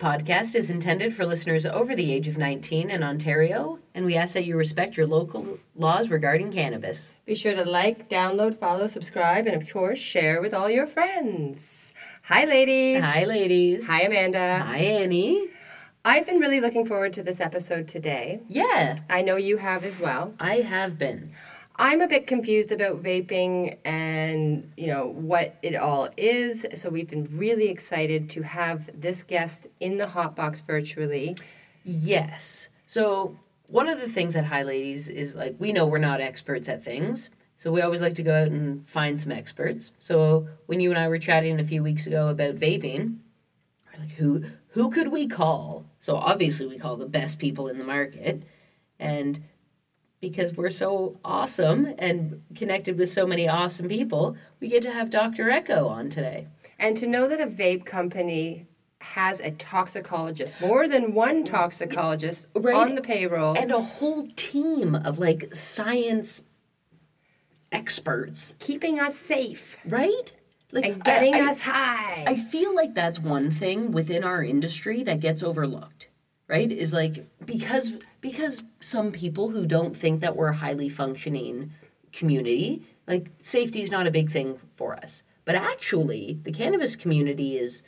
This podcast is intended for listeners over the age of 19 in Ontario, and we ask that you respect your local laws regarding cannabis. Be sure to like, download, follow, subscribe, and of course, share with all your friends. Hi, ladies. Hi, ladies. Hi, Amanda. Hi, Annie. I've been really looking forward to this episode today. Yeah, I know you have as well. I have been. I'm a bit confused about vaping and, you know, what it all is. So we've been really excited to have this guest in the hotbox virtually. Yes. So, one of the things at High Ladies is like we know we're not experts at things. So, we always like to go out and find some experts. So, when you and I were chatting a few weeks ago about vaping, we're like, who who could we call? So, obviously, we call the best people in the market. And because we're so awesome and connected with so many awesome people, we get to have Dr. Echo on today. And to know that a vape company has a toxicologist, more than one toxicologist Right. on the payroll. And a whole team of like science experts, keeping us safe right? Like and getting I, us high. I feel like that's one thing within our industry that gets overlooked, right? Is like because because some people who don't think that we're a highly functioning community, like safety is not a big thing for us. But actually, the cannabis community is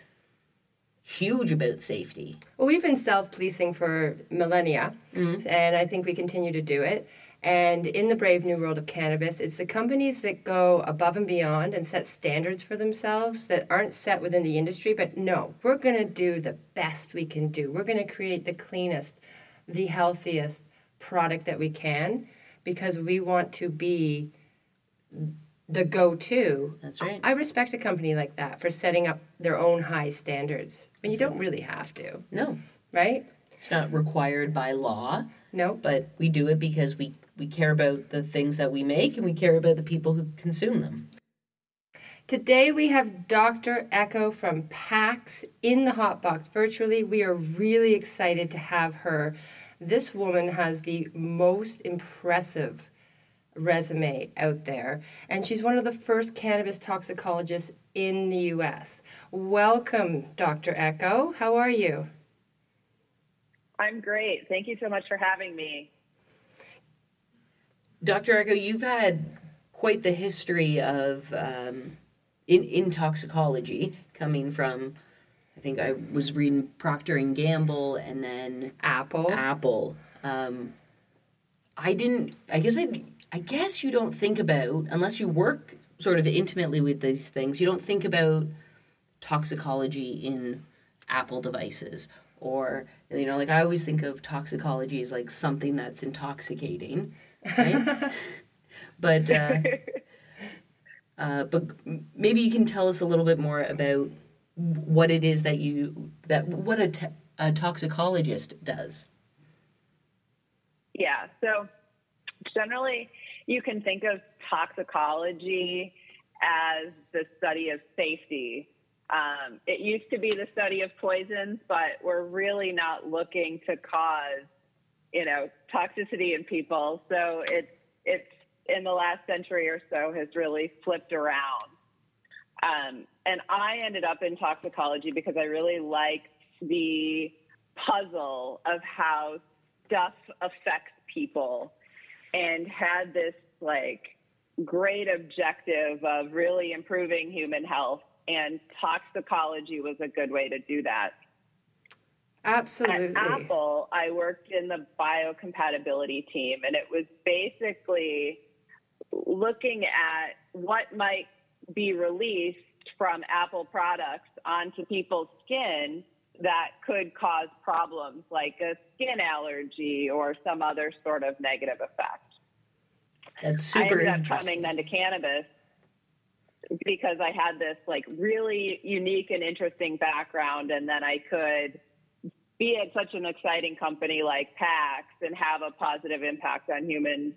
huge about safety. well, we've been self-policing for millennia, mm-hmm. and I think we continue to do it. And in the brave new world of cannabis, it's the companies that go above and beyond and set standards for themselves that aren't set within the industry. But no, we're going to do the best we can do. We're going to create the cleanest, the healthiest product that we can because we want to be the go-to That's right. I respect a company like that for setting up their own high standards. I mean, you don't really have to, No, right? it's not required by law. No. but we do it because we we care about the things that we make and we care about the people who consume them. Today we have Dr. Echo from PAX in the Hotbox virtually. We are really excited to have her. This woman has the most impressive resume out there, and she's one of the first cannabis toxicologists in the US. Welcome, Dr. Echo. How are you? I'm great. Thank you so much for having me. Dr. Echo, you've had quite the history of um, in in toxicology, coming from. I think I was reading Procter and Gamble, and then Apple. Apple. Um, I didn't. I guess I. I guess you don't think about unless you work sort of intimately with these things. You don't think about toxicology in Apple devices, or you know, like I always think of toxicology as like something that's intoxicating, right? but uh, uh, but maybe you can tell us a little bit more about what it is that you that what a, toxicologist does. Yeah, so generally you can think of toxicology as the study of safety. Um, it used to be the study of poisons, but we're really not looking to cause, you know, toxicity in people. So it's it's in the last century or so has really flipped around. Um, and I ended up in toxicology because I really liked the puzzle of how stuff affects people and had this like great objective of really improving human health and toxicology was a good way to do that. Absolutely. At Apple, I worked in the biocompatibility team, and it was basically looking at what might be released from Apple products onto people's skin that could cause problems like a skin allergy or some other sort of negative effect. That's super I ended up interesting. coming then to cannabis because I had this like really unique and interesting background, and then I could be at such an exciting company like PAX and have a positive impact on humans.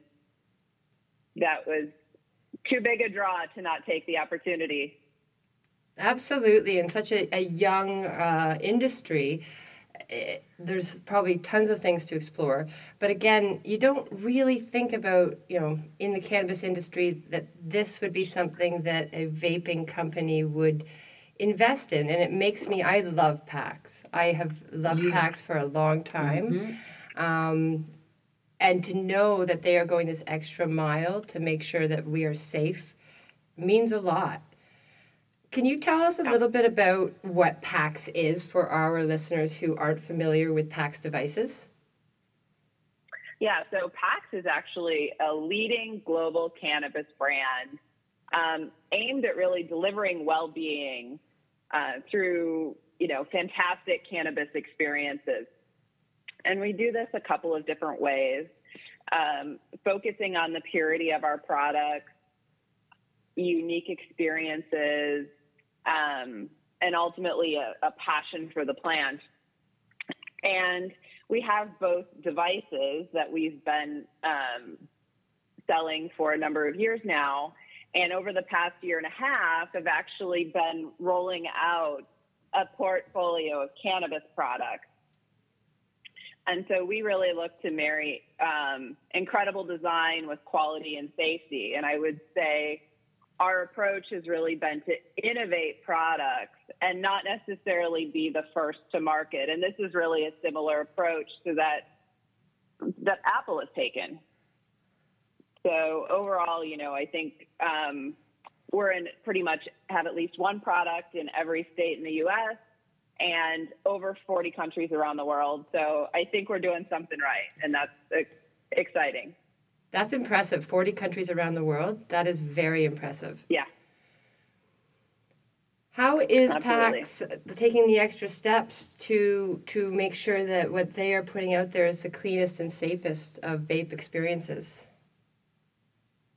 That was too big a draw to not take the opportunity. Absolutely, in such a, a young uh, industry, eh, there's probably tons of things to explore. But again, you don't really think about, you know, in the cannabis industry that this would be something that a vaping company would invest in, and it makes me. I love PAX. I have loved You- PAX for a long time. Mhm. Um, and to know that they are going this extra mile to make sure that we are safe means a lot. Can you tell us a little bit about what PAX is for our listeners who aren't familiar with PAX devices? Yeah, so PAX is actually a leading global cannabis brand um, aimed at really delivering well-being uh, through, you know, fantastic cannabis experiences. And we do this a couple of different ways, um, focusing on the purity of our products, unique experiences, um, and ultimately a, a passion for the plant. And we have both devices that we've been um, selling for a number of years now. And over the past year and a half, have actually been rolling out a portfolio of cannabis products. And so we really look to marry um, incredible design with quality and safety. And I would say our approach has really been to innovate products and not necessarily be the first to market. And this is really a similar approach to that that Apple has taken. So overall, you know, I think um, we're in pretty much have at least one product in every state in the U.S. and over 40 countries around the world. So I think we're doing something right, and that's exciting. That's impressive. 40 countries around the world. That is very impressive. Yeah. How is Absolutely. PAX taking the extra steps to to make sure that what they are putting out there is the cleanest and safest of vape experiences?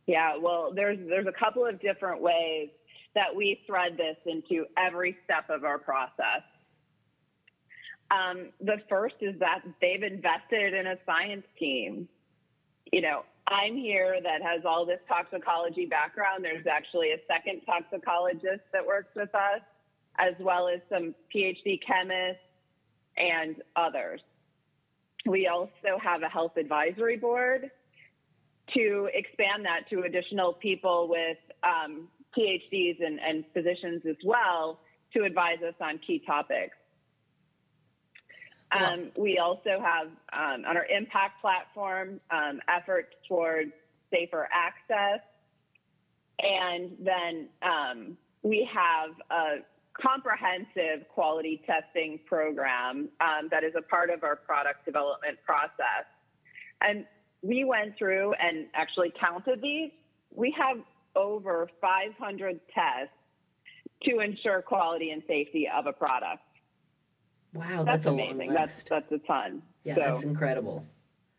Yeah, well, there's there's a couple of different ways that we thread this into every step of our process. Um, the first is that they've invested in a science team. You know, I'm here that has all this toxicology background. There's actually a second toxicologist that works with us, as well as some PhD chemists and others. We also have a health advisory board to expand that to additional people with um, PhDs and, and physicians as well to advise us on key topics. Um, we also have um, on our impact platform um, efforts towards safer access. And then um, we have a comprehensive quality testing program um, that is a part of our product development process. And we went through and actually counted these. We have over 500 tests to ensure quality and safety of a product. Wow, that's, a amazing. long That's list. that's a ton. yeah, So- that's incredible.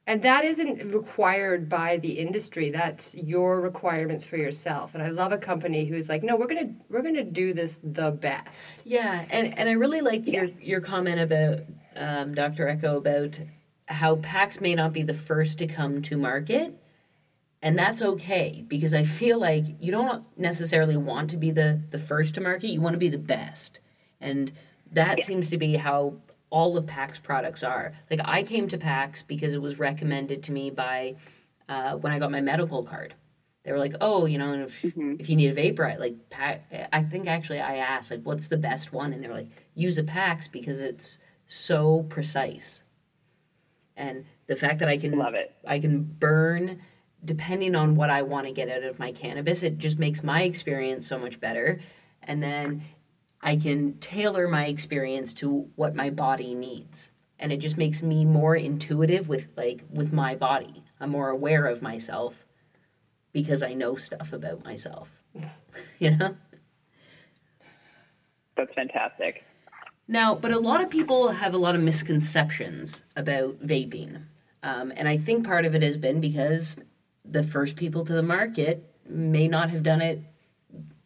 And that isn't required by the industry. That's your requirements for yourself. And I love a company who's like, no, we're gonna we're gonna do this the best. Yeah, and, and I really liked your, your comment about um, Dr. Echo about how PAX may not be the first to come to market, and that's okay because I feel like you don't necessarily want to be the, the first to market, you want to be the best. And that seems to be how all of PAX products are. Like I came to PAX because it was recommended to me by uh, when I got my medical card. They were like, "Oh, you know, if if you need a vapor, like pack." I think actually I asked, like, "What's the best one?" And they were like, "Use a PAX because it's so precise." And the fact that I can Love it. I can burn depending on what I want to get out of my cannabis, it just makes my experience so much better. And then I can tailor my experience to what my body needs. And it just makes me more intuitive with like with my body. I'm more aware of myself because I know stuff about myself. you know? That's fantastic. Now, but a lot of people have a lot of misconceptions about vaping. Um, and I think part of it has been because the first people to the market may not have done it,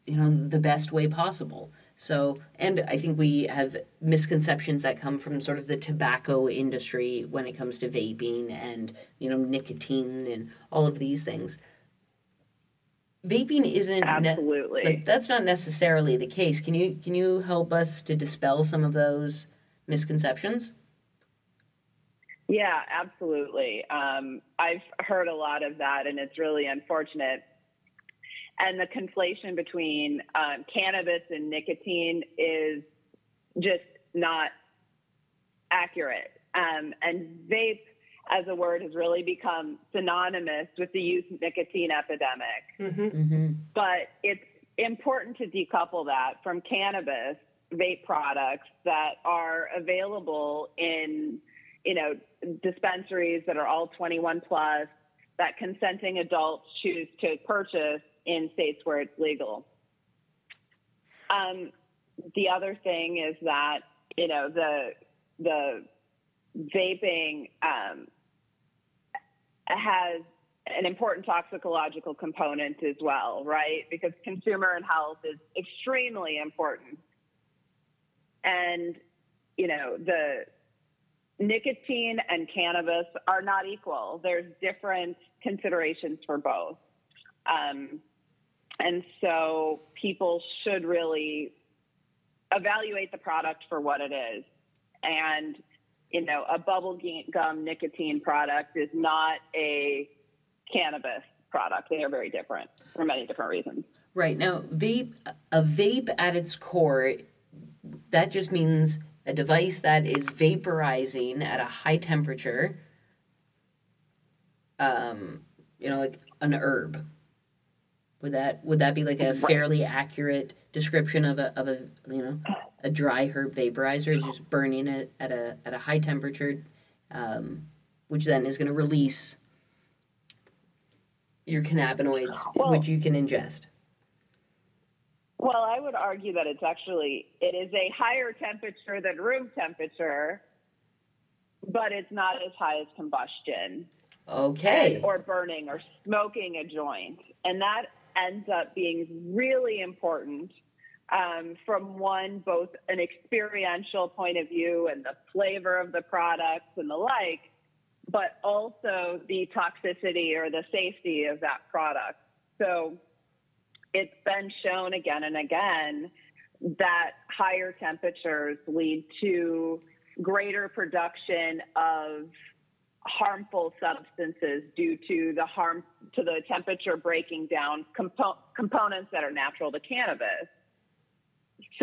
you know, the best way possible. So, and I think we have misconceptions that come from sort of the tobacco industry when it comes to vaping and, you know, nicotine and all of these things. Vaping isn't ne- Absolutely. like that's not necessarily the case. Can you can you help us to dispel some of those misconceptions? Yeah, absolutely. Um, I've heard a lot of that, and it's really unfortunate. and the conflation between um, cannabis and nicotine is just not accurate. Um, and vape as a word has really become synonymous with the youth nicotine epidemic. Mm-hmm. But it's important to decouple that from cannabis vape products that are available in, you know, dispensaries that are all 21 plus that consenting adults choose to purchase in states where it's legal. Um, the other thing is that you know the the vaping um, has an important toxicological component as well, right? Because consumer and health is extremely important. And, you know, the nicotine and cannabis are not equal. There's different considerations for both. Um, and so people should really evaluate the product for what it is. And, you know, a bubble gum nicotine product is not a cannabis product. They are very different for many different reasons. Right. Now, vape, a vape at its core, that just means a device that is vaporizing at a high temperature, um, you know, like an herb. Would that would that be like a fairly accurate description of a of a you know a dry herb vaporizer is just burning it at a at a high temperature, um, which then is going to release your cannabinoids, Well- which you can ingest. Well, I would argue that it's actually it is a higher temperature than room temperature, but it's not as high as combustion Okay. and- or burning or smoking a joint, and that ends up being really important um, from one both an experiential point of view and the flavor of the products and the like, but also the toxicity or the safety of that product. So it's been shown again and again that higher temperatures lead to greater production of harmful substances due to the harm to the temperature breaking down compo- components that are natural to cannabis.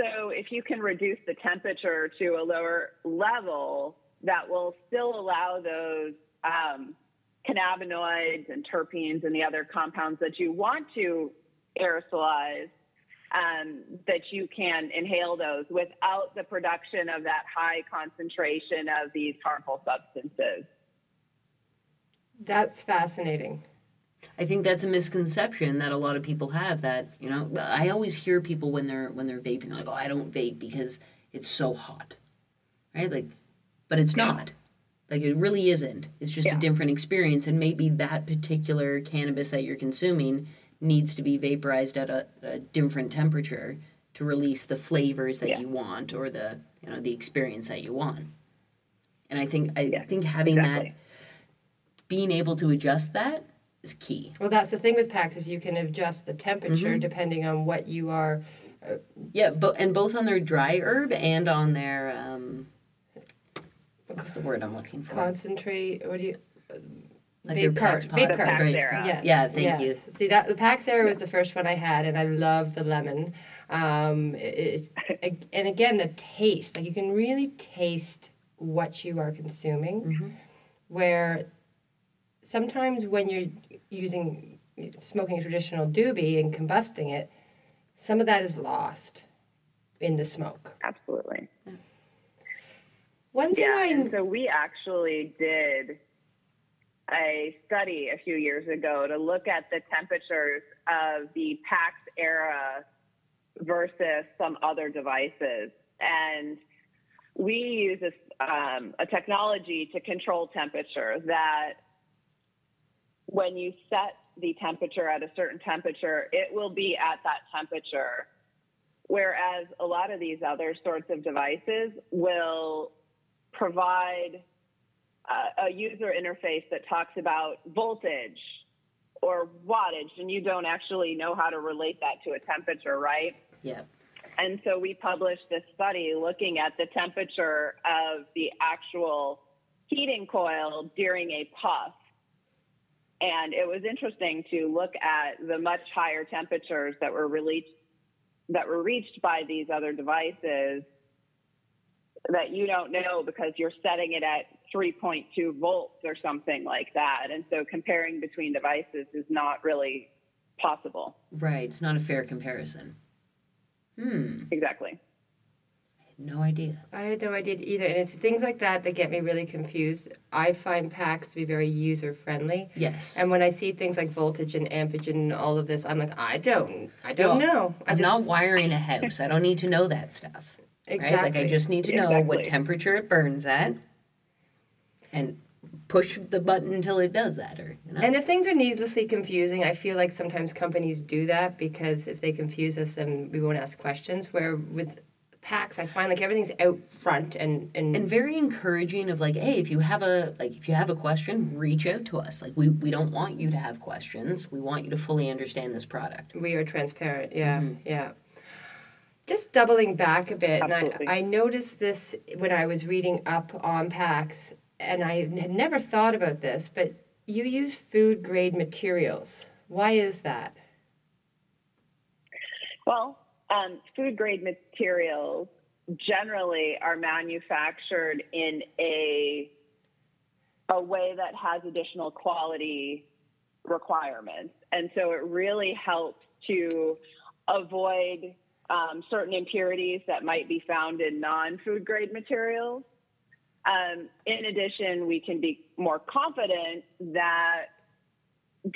So if you can reduce the temperature to a lower level, that will still allow those um, cannabinoids and terpenes and the other compounds that you want to aerosolize, um, that you can inhale those without the production of that high concentration of these harmful substances. That's fascinating. I think that's a misconception that a lot of people have. That you know, I always hear people when they're when they're vaping, like, "Oh, I don't vape because it's so hot," right? Like, but it's Yeah. not. Like, it really isn't. It's just Yeah. a different experience, and maybe that particular cannabis that you're consuming needs to be vaporized at a, a different temperature to release the flavors that Yeah. you want or the you know the experience that you want. And I think I think having exactly. that, being able to adjust that is key. Well, that's the thing with PAX is you can adjust the temperature Mm-hmm. depending on what you are. Yeah, but and both on their dry herb and on their um, what's the word I'm looking for? Concentrate. What do you? like vape their vape Pod- right. Pax Era. Yeah, thank yes. See that the Pax Era was the first one I had, and I love the lemon. Um, it, it- and again, the taste. Like you can really taste what you are consuming. Mm-hmm. Where sometimes when you're using smoking a traditional doobie and combusting it, some of that is lost in the smoke. Absolutely. One thing Yeah, I and so we actually did a study a few years ago to look at the temperatures of the PAX era versus some other devices. And we use a, um, a technology to control temperature that when you set the temperature at a certain temperature, it will be at that temperature. Whereas a lot of these other sorts of devices will provide uh, a user interface that talks about voltage or wattage, and you don't actually know how to relate that to a temperature, right? Yeah. And so we published this study looking at the temperature of the actual heating coil during a puff. And it was interesting to look at the much higher temperatures that were released that were reached by these other devices that you don't know because you're setting it at 3.2 volts or something like that. And so comparing between devices is not really possible. Right. It's not a fair comparison. Hmm. Exactly. No idea. I had no idea either. And it's things like that that get me really confused. I find PAX to be very user friendly. Yes. And when I see things like voltage and ampage and all of this, I'm like, I don't, I don't Yeah. know. I I'm just, not wiring a house. I don't need to know that stuff. exactly. Right? Like I just need to know what temperature it burns at and push the button until it does that or you know. And if things are needlessly confusing, I feel like sometimes companies do that because if they confuse us, then we won't ask questions. Where with PAX, I find like everything's out front and and, and very encouraging of like hey if you have a like if you have a question reach out to us like we we don't want you to have questions we want you to fully understand this product we are transparent. Yeah, Mm-hmm. yeah. Just doubling back a bit, Absolutely. and I, I noticed this when I was reading up on PAX, and I had never thought about this, but you use food grade materials. Why is that? Well, um, food grade materials generally are manufactured in a a way that has additional quality requirements, and so it really helps to avoid um, certain impurities that might be found in non-food grade materials. Um, in addition, we can be more confident that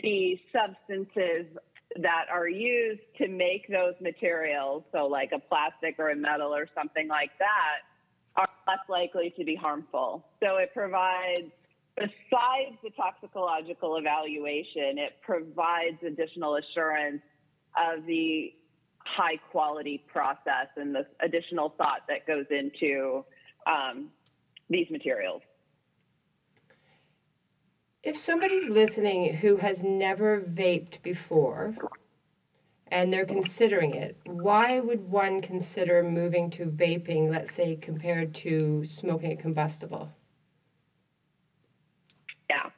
the substances that are used to make those materials, so like a plastic or a metal or something like that, are less likely to be harmful. So it provides, besides the toxicological evaluation, it provides additional assurance of the high quality process and the additional thought that goes into um, these materials. If somebody's listening who has never vaped before and they're considering it, why would one consider moving to vaping, let's say, compared to smoking a combustible? Yeah.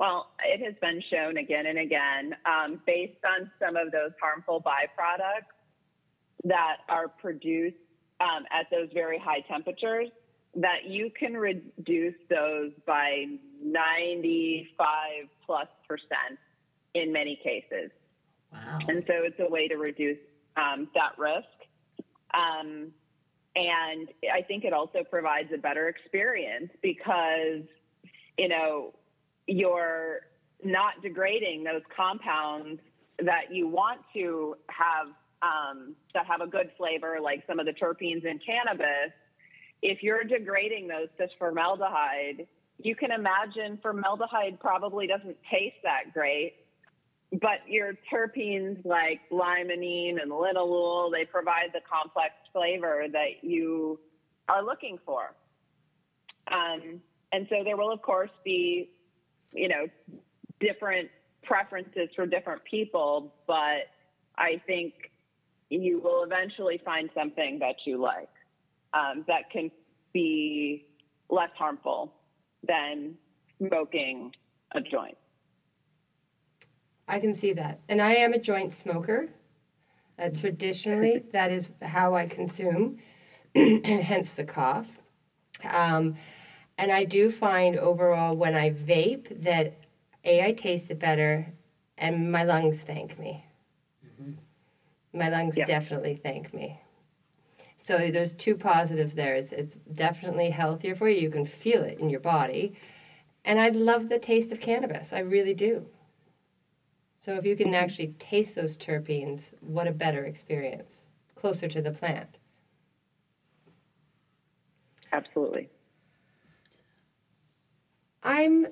Well, it has been shown again and again, um, based on some of those harmful byproducts that are produced um, at those very high temperatures, that you can reduce those by 95 plus percent in many cases. wow And so it's a way to reduce um, that risk. Um, and I think it also provides a better experience because, you know, you're not degrading those compounds that you want to have um, that have a good flavor, like some of the terpenes in cannabis. If you're degrading those to formaldehyde, you can imagine formaldehyde probably doesn't taste that great but your terpenes like limonene and linalool, they provide the complex flavor that you are looking for. Um, and so there will, of course, be, you know, different preferences for different people, but I think you will eventually find something that you like um, that can be less harmful than smoking a joint. I can see that. And I am a joint smoker. Uh, traditionally, that is how I consume, hence the cough. Um, and I do find overall when I vape that A, I taste it better, and my lungs thank me. My lungs Yeah. definitely thank me. So there's two positives there. It's, it's definitely healthier for you. You can feel it in your body. And I love the taste of cannabis. I really do. So if you can actually taste those terpenes, what a better experience. Closer to the plant. Absolutely. I'm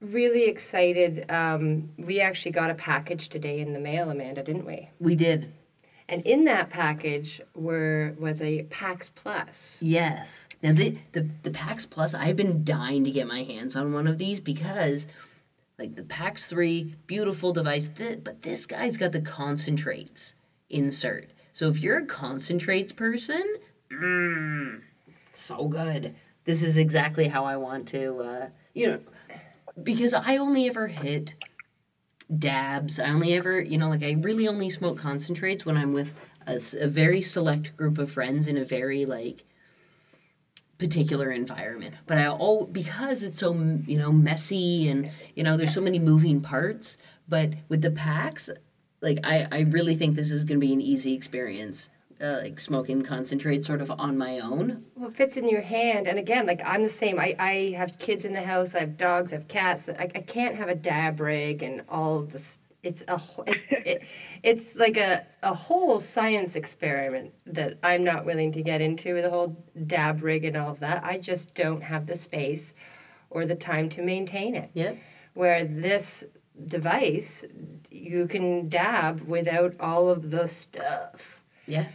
really excited. Um, we actually got a package today in the mail, Amanda, didn't we? we did And in that package were was a Pax Plus. Yes. Now the the the PAX Plus, I've been dying to get my hands on one of these because, like the PAX Three, beautiful device, th- but this guy's got the concentrates insert. So if you're a concentrates person, mmm, so good. This is exactly how I want to, uh, you know, because I only ever hit dabs. I only ever, you know, like I really only smoke concentrates when I'm with a very select group of friends in a very like particular environment. But I all because it's so you know messy and you know there's so many moving parts. But with the PAX, like I I really think this is going to be an easy experience. Uh, like smoking concentrate sort of on my own. Well, it fits in your hand. And again, like I'm the same. I, I have kids in the house. I have dogs. I have cats. I, I can't have a dab rig and all of this. It's a it, it, it's like a, a whole science experiment that I'm not willing to get into with the whole dab rig and all of that. I just don't have the space or the time to maintain it. Yep. Where this device, you can dab without all of the stuff. Yeah.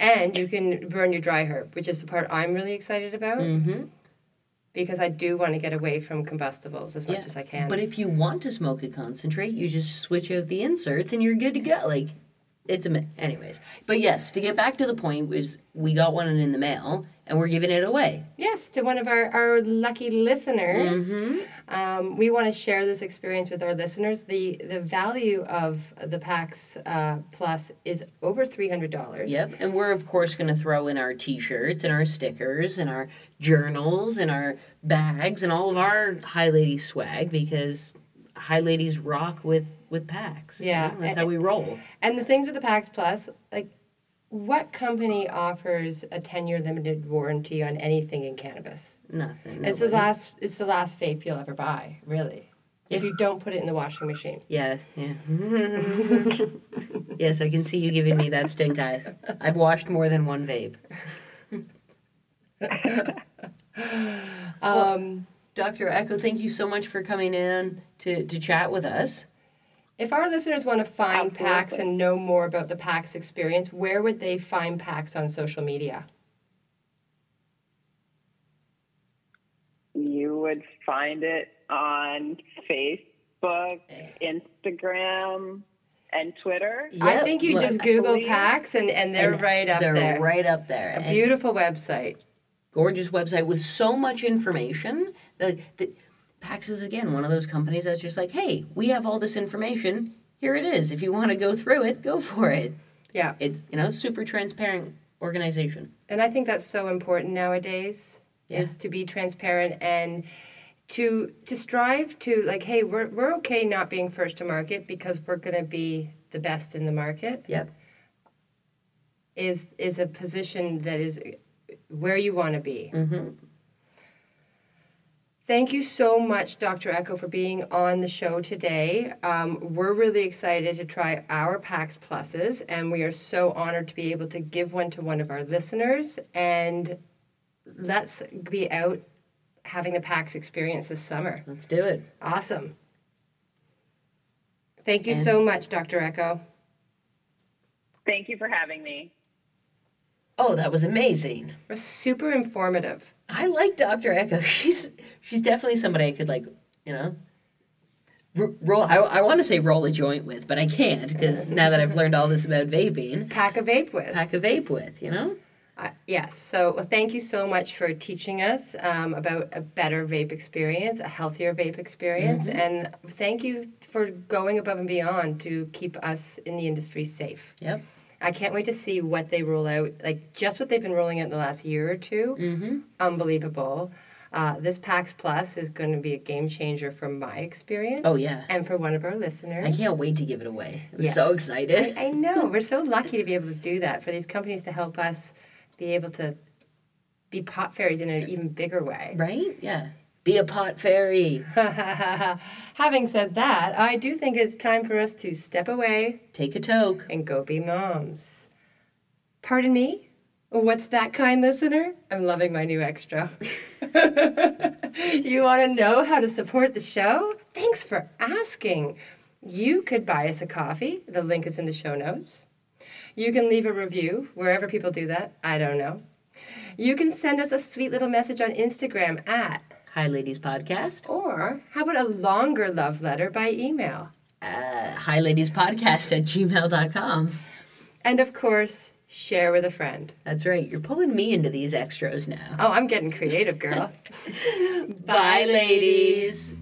And you can burn your dry herb, which is the part I'm really excited about Mm-hmm. because I do want to get away from combustibles as much as I can. But if you want to smoke a concentrate, you just switch out the inserts and you're good to go. Like, it's a anyways. But yes, to get back to the point was we got one in the mail and we're giving it away. yes, to one of our, our lucky listeners, Mm-hmm. um, we want to share this experience with our listeners. The the value of the PAX uh, Plus is over three hundred dollars. Yep. And we're of course going to throw in our T-shirts and our stickers and our journals and our bags and all of our High Ladies swag because High Ladies rock with with PAX. you Yeah. know? that's how we roll. And the things with the PAX Plus, like, what company offers a ten year limited warranty on anything in cannabis? Nothing. It's the last. It's the last vape you'll ever buy, really. If you don't put it in the washing machine. Yeah, yeah. yes, I can see you giving me that stink eye. I've washed more than one vape. Um, Dr. Echo, thank you so much for coming in to, to chat with us. If our listeners want to find PAX and know more about the PAX experience, where would they find PAX on social media? You would find it on Facebook, eh. Instagram, and Twitter. I think you look, just Google believe- PAX and, and they're and right up there. they're right up there. A And beautiful website. gorgeous website with so much information. The, the, PAX is, again, one of those companies that's just like, hey, we have all this information. Here it is. If you want to go through it, go for it. Yeah. It's, you know, super transparent organization. And I think that's so important nowadays Yeah. is to be transparent and to to strive to like, hey, we're we're okay not being first to market because we're gonna be the best in the market Yep. is is a position that is where you want to be. Mm-hmm. Thank you so much, Dr. Echo, for being on the show today. Um, we're really excited to try our PAX Pluses, and we are so honored to be able to give one to one of our listeners. And let's be out having the PAX experience this summer. Let's do it. Awesome. Thank you And- so much, Dr. Echo. Thank you for having me. Oh, that was amazing. It was super informative. I like Dr. Echo. She's she's definitely somebody I could like, you know, r- roll. I, I want to say roll a joint with, but I can't because now that I've learned all this about vaping, Pack a vape with. pack a vape with, you know. Uh, yes. So well, thank you so much for teaching us um, about a better vape experience, a healthier vape experience, and thank you for going above and beyond to keep us in the industry safe. Yep. I can't wait to see what they roll out. Like just what they've been rolling out in the last year or 2 Mm-hmm. Unbelievable. Uh, this PAX Plus is going to be a game changer from my experience. Oh yeah. And for one of our listeners. I can't wait to give it away. I'm Yeah. so excited. I, I know. We're so lucky to be able to do that for these companies to help us be able to be pot fairies in an even bigger way. Right? Yeah. Be a pot fairy. Having said that, I do think it's time for us to step away Take a toke. and go be moms. Pardon me? What's that kind listener? I'm loving my new extra. you want to know how to support the show? Thanks for asking. You could buy us a coffee. The link is in the show notes. You can leave a review wherever people do that. I don't know. You can send us a sweet little message on Instagram at, Hi, ladies podcast. or how about a longer love letter by email? Uh, hi, ladies podcast at gmail.com. And of course, share with a friend. That's right. You're pulling me into these extras now. Oh, I'm getting creative, girl. Bye, ladies.